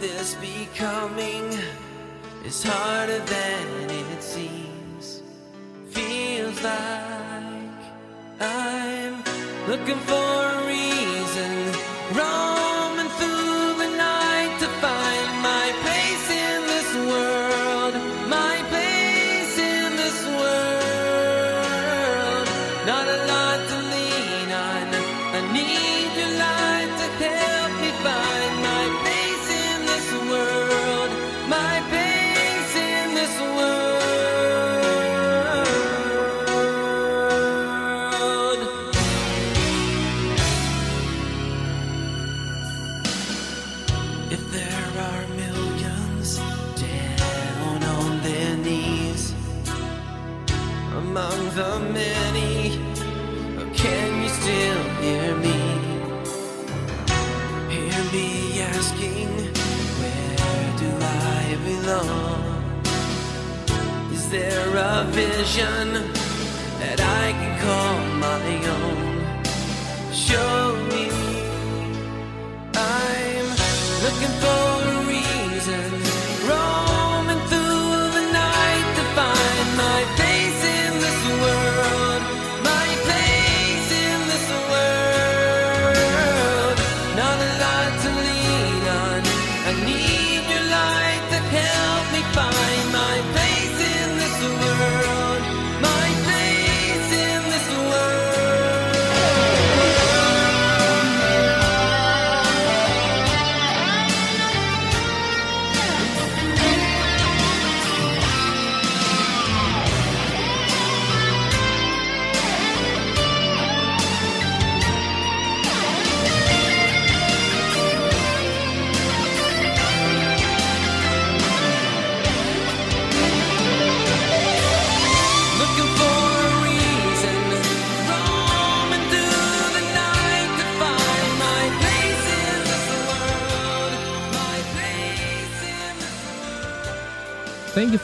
This becoming is harder than it seems. Feels like I'm looking for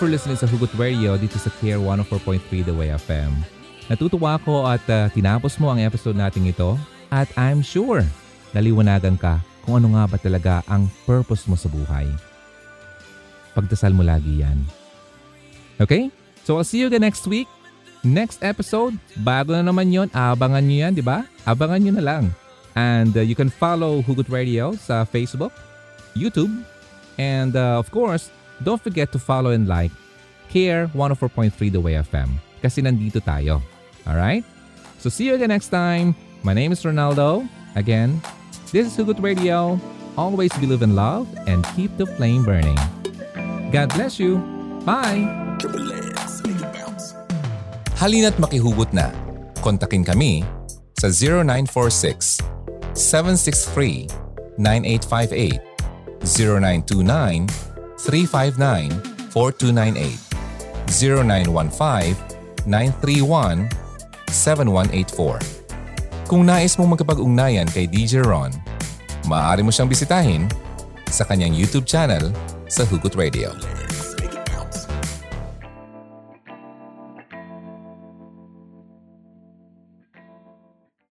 for listening sa Hugot Radio dito sa Care 104.3 The Way FM. Natutuwa ako at uh, tinapos mo ang episode natin ito at I'm sure naliwanagan ka kung ano nga ba talaga ang purpose mo sa buhay. Pagdasal mo lagi yan. Okay? So I'll see you again next week. Next episode, bago na naman yon, abangan nyo yan, di ba? Abangan nyo na lang. And uh, you can follow Hugot Radio sa Facebook, YouTube, and uh, of course, don't forget to follow and like Care 104.3 The Way FM kasi nandito tayo. Alright? So see you again next time. My name is Ronaldo. Again, this is Hugot Radio. Always believe in love and keep the flame burning. God bless you. Bye! Halina't makihugot na. Kontakin kami sa 0946 763 9858 0929 359 4298 0915 931 7184 Kung nais mong magkapag-ugnayan kay DJ Ron, maaari mo siyang bisitahin sa kanyang YouTube channel sa Hugot Radio.